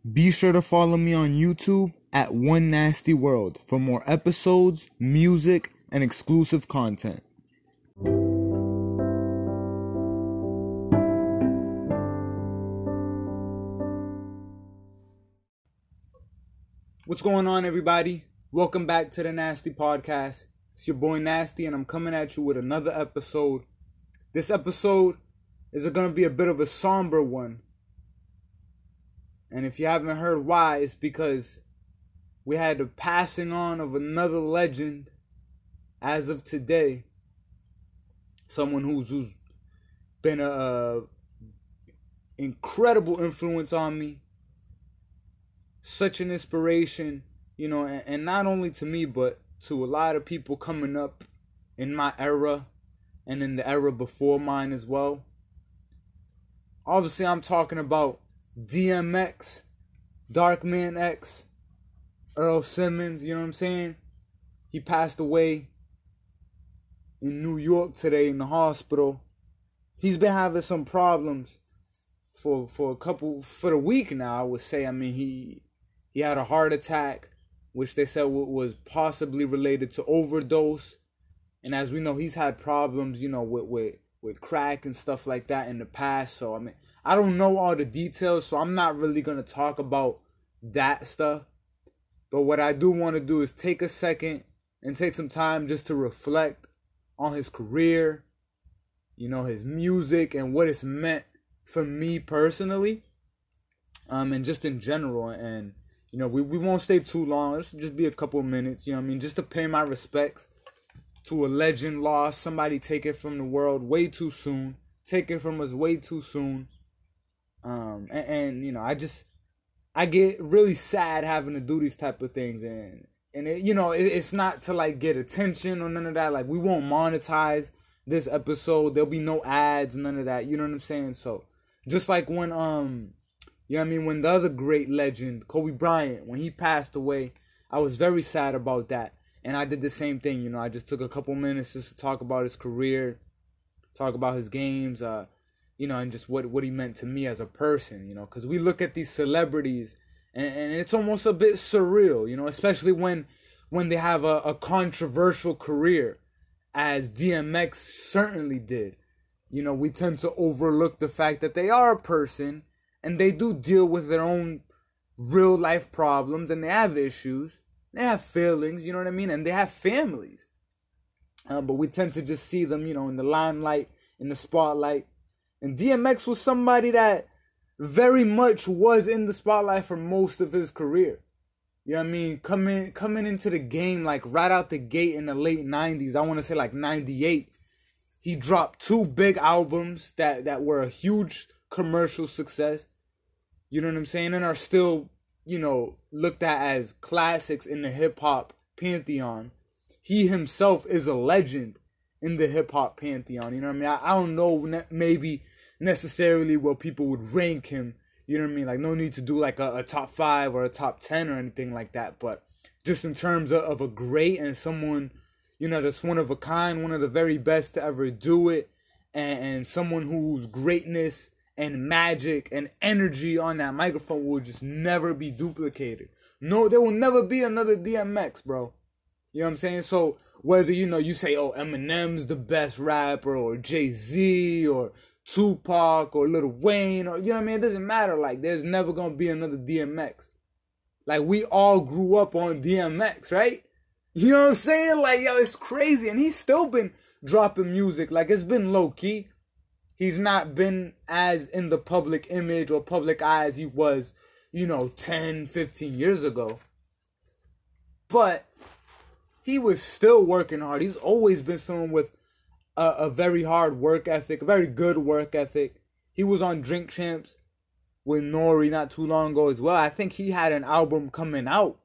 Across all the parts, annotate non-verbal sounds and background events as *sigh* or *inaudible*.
Be sure to follow me on YouTube at One Nasty World for more episodes, music, and exclusive content. What's going on, everybody? Welcome back to the Nasty Podcast. It's your boy Nasty, and I'm coming at you with another episode. This episode is going to be a bit of a somber one. And if you haven't heard why, it's because we had the passing on of another legend as of today. Someone who's who's been a, a incredible influence on me. Such an inspiration, you know, and, and not only to me, but to a lot of people coming up in my era and in the era before mine as well. Obviously, I'm talking about DMX, Darkman X, Earl Simmons, you know what I'm saying? He passed away in New York today in the hospital. He's been having some problems for for a couple for a week now, I would say. I mean, he he had a heart attack, which they said was possibly related to overdose. And as we know, he's had problems, you know, with with with crack and stuff like that in the past. So I mean, I don't know all the details, so I'm not really gonna talk about that stuff. But what I do want to do is take a second and take some time just to reflect on his career, you know, his music and what it's meant for me personally, um, and just in general. And you know, we, we won't stay too long. Let's just be a couple minutes. You know, I mean, just to pay my respects to a legend lost, somebody take it from the world way too soon, Take it from us way too soon. Um, and, and you know, I just I get really sad having to do these type of things, and and it, you know, it, it's not to like get attention or none of that. Like we won't monetize this episode. There'll be no ads, none of that. You know what I'm saying? So just like when um, you know what I mean, when the other great legend Kobe Bryant, when he passed away, I was very sad about that and I did the same thing. You know, I just took a couple minutes just to talk about his career, talk about his games, uh, you know, and just what what he meant to me as a person. You know, because we look at these celebrities, and, and it's almost a bit surreal. You know, especially when when they have a, a controversial career, as DMX certainly did. You know, we tend to overlook the fact that they are a person and they do deal with their own real life problems and they have issues they have feelings, you know what I mean? And they have families. Uh, but we tend to just see them, you know, in the limelight, in the spotlight. And DMX was somebody that very much was in the spotlight for most of his career. You know what I mean? Coming coming into the game like right out the gate in the late 90s, I want to say like 98. He dropped two big albums that that were a huge commercial success. You know what I'm saying? And are still you know, looked at as classics in the hip hop pantheon. He himself is a legend in the hip hop pantheon. You know what I mean? I, I don't know ne- maybe necessarily where people would rank him. You know what I mean? Like no need to do like a, a top five or a top ten or anything like that. But just in terms of, of a great and someone, you know, that's one of a kind, one of the very best to ever do it, and, and someone whose greatness and magic and energy on that microphone will just never be duplicated. No, there will never be another DMX, bro. You know what I'm saying? So whether you know you say, oh, Eminem's the best rapper, or Jay Z, or Tupac, or Lil Wayne, or you know what I mean? It doesn't matter. Like, there's never gonna be another DMX. Like, we all grew up on DMX, right? You know what I'm saying? Like, yo, it's crazy, and he's still been dropping music. Like, it's been low key he's not been as in the public image or public eye as he was, you know, 10, 15 years ago. But he was still working hard. He's always been someone with a, a very hard work ethic, a very good work ethic. He was on Drink Champs with N.O.R.E. not too long ago as well. I think he had an album coming out.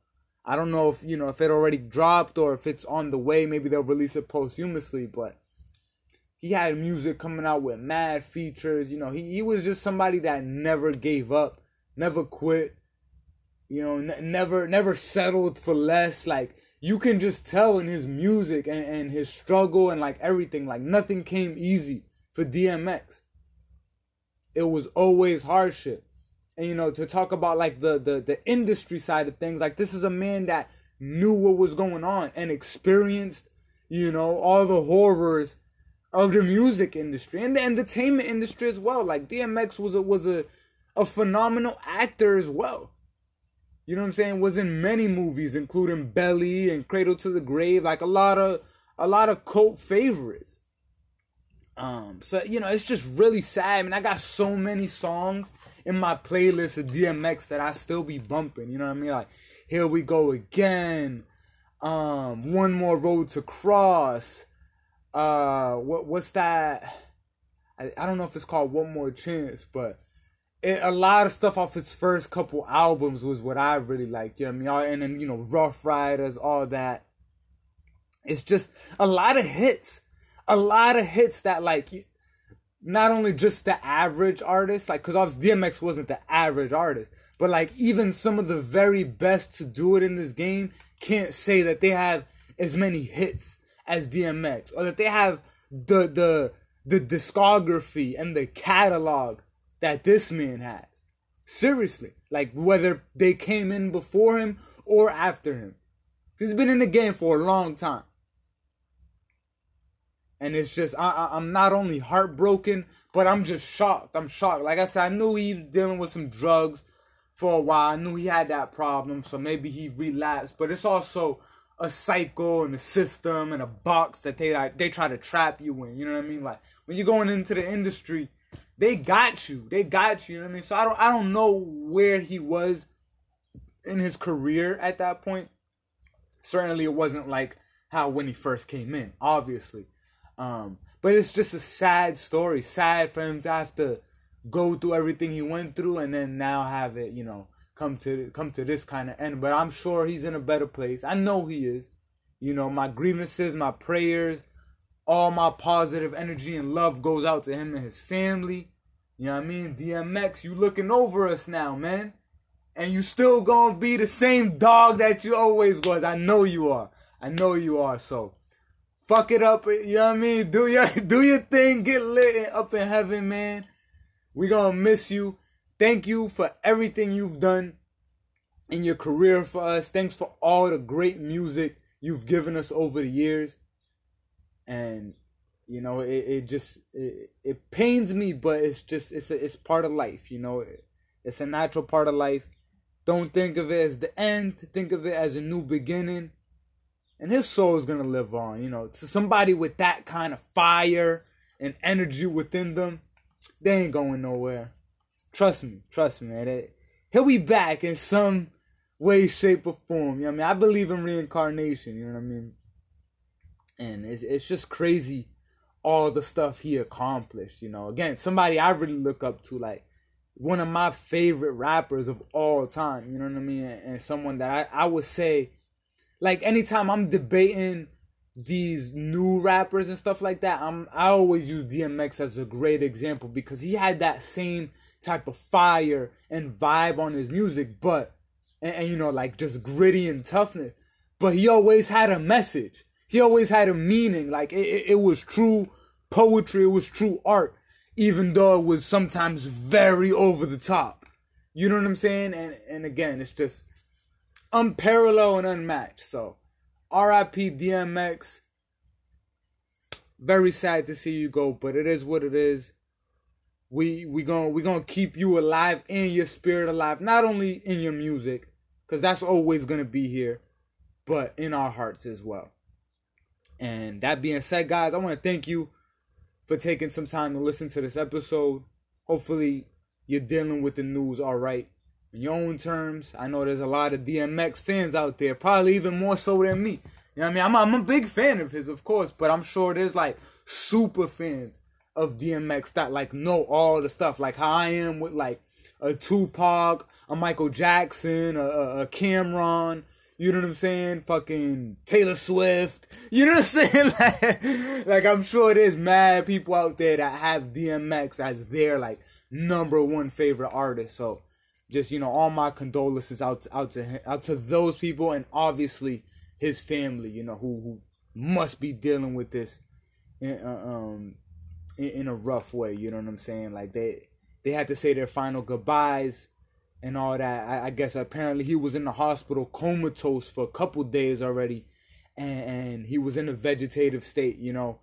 I don't know if you know if it already dropped or if it's on the way. Maybe they'll release it posthumously, but he had music coming out with mad features. You know, he, he was just somebody that never gave up, never quit. You know, n- never never settled for less. Like you can just tell in his music and, and his struggle and like everything. Like nothing came easy for DMX. It was always hardship. and you know to talk about like the the the industry side of things like this is a man that knew what was going on and experienced you know all the horrors of the music industry and the entertainment industry as well like DMX was a was a a phenomenal actor as well you know what I'm saying was in many movies including Belly and Cradle to the Grave like a lot of a lot of cult favorites um so you know it's just really sad I mean I got so many songs in my playlist of DMX that I still be bumping. You know what I mean? Like, here we go again. Um, one more road to cross. Uh, what what's that? I, I don't know if it's called One More Chance, but it, a lot of stuff off his first couple albums was what I really liked. You know what I mean? And then you know, Ruff Ryders, all that. It's just a lot of hits, a lot of hits that like not only just the average artist, like, cause obviously DMX wasn't the average artist, but like even some of the very best to do it in this game can't say that they have as many hits as DMX or that they have the the the discography and the catalog that this man has. Seriously, like whether they came in before him or after him. He's been in the game for a long time and it's just I, I am not only heartbroken, but I'm just shocked. I'm shocked. Like I said, I knew he was dealing with some drugs for a while. I knew he had that problem, so maybe he relapsed. But it's also a cycle and a system and a box that they like they try to trap you in. You know what I mean? Like when you're going into the industry, they got you. They got you. You know what I mean? So I don't I don't know where he was in his career at that point. Certainly, it wasn't like how when he first came in. Obviously, um, but it's just a sad story. Sad for him to have to go through everything he went through and then now have it, you know, come to come to this kind of end. But I'm sure he's in a better place. I know he is. You know, my grievances, my prayers, all my positive energy and love goes out to him and his family. You know what I mean? DMX, you looking over us now, man. And you still gonna be the same dog that you always was. I know you are. I know you are. So fuck it up. You know what I mean? Do your *laughs* do your thing. Get lit up in heaven, man. We gonna miss you. Thank you for everything you've done in your career for us. Thanks for all the great music you've given us over the years. And you know, it, it just it, it pains me, but it's just it's a, it's part of life. You know, it's a natural part of life. Don't think of it as the end. Think of it as a new beginning and his soul is gonna live on. You know, so somebody with that kind of fire and energy within them, they ain't going nowhere. Trust me, trust me, man. He'll be back in some way, shape, or form. You know what I mean? I believe in reincarnation. You know what I mean? And it's it's just crazy all the stuff he accomplished. You know, again, somebody I really look up to, like one of my favorite rappers of all time. You know what I mean? And, and someone that I, I would say like anytime I'm debating these new rappers and stuff like that, I'm I always use DMX as a great example because he had that same type of fire and vibe on his music, but and, and you know like just gritty and toughness. But he always had a message. He always had a meaning. Like it, it, it was true poetry. It was true art, even though it was sometimes very over the top. You know what I'm saying? And and again, it's just unparalleled and unmatched. So, RIP DMX. Very sad to see you go, but it is what it is. We we going we gonna keep you alive and your spirit alive, not only in your music, because that's always gonna be here, but in our hearts as well. And that being said, guys, I want to thank you for taking some time to listen to this episode. Hopefully, you're dealing with the news all right in your own terms. I know there's a lot of DMX fans out there, probably even more so than me. You know what I mean? I'm, I'm a big fan of his, of course, but I'm sure there's like super fans of DMX that like know all the stuff, like how I am with like a Tupac, a Michael Jackson, a, a, Cam'ron. You know what I'm saying? Fucking Taylor Swift. You know what I'm *laughs* saying? like, like I'm sure there's mad people out there that have DMX as their like number one favorite artist. So just you know all my condolences out out to him, out to those people and obviously his family you know who, who must be dealing with this in, uh, um in, in, a rough way you know what i'm saying like they they had to say their final goodbyes and all that. I, I, guess apparently he was in the hospital comatose for a couple days already, and, and he was in a vegetative state. You know,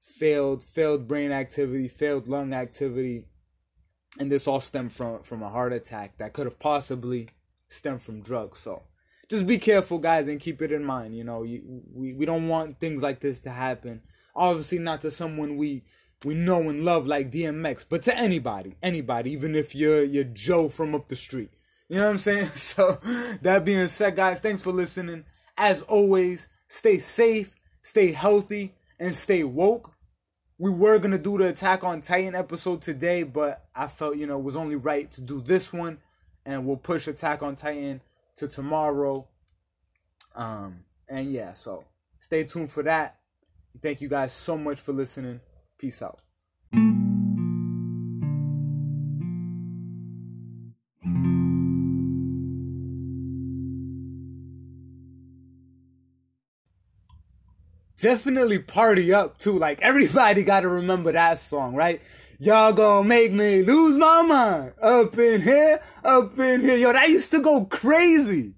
failed failed brain activity, failed lung activity, and this all stemmed from from a heart attack that could have possibly stemmed from drugs. So just be careful, guys, and keep it in mind. You know, you, we we don't want things like this to happen. Obviously, not to someone we we know and love like DMX, but to anybody, anybody, even if you're you're Joe from up the street. You know what I'm saying? *laughs* So that being said, guys, thanks for listening. As always, stay safe, stay healthy, and stay woke. We were gonna do the Attack on Titan episode today, but I felt you know it was only right to do this one, and we'll push Attack on Titan to tomorrow. Um, and yeah, so stay tuned for that. Thank you guys so much for listening. Peace out. Definitely party up too. Like everybody *laughs* got to remember that song, right? Y'all gonna make me lose my mind up in here, up in here. Yo, that used to go crazy.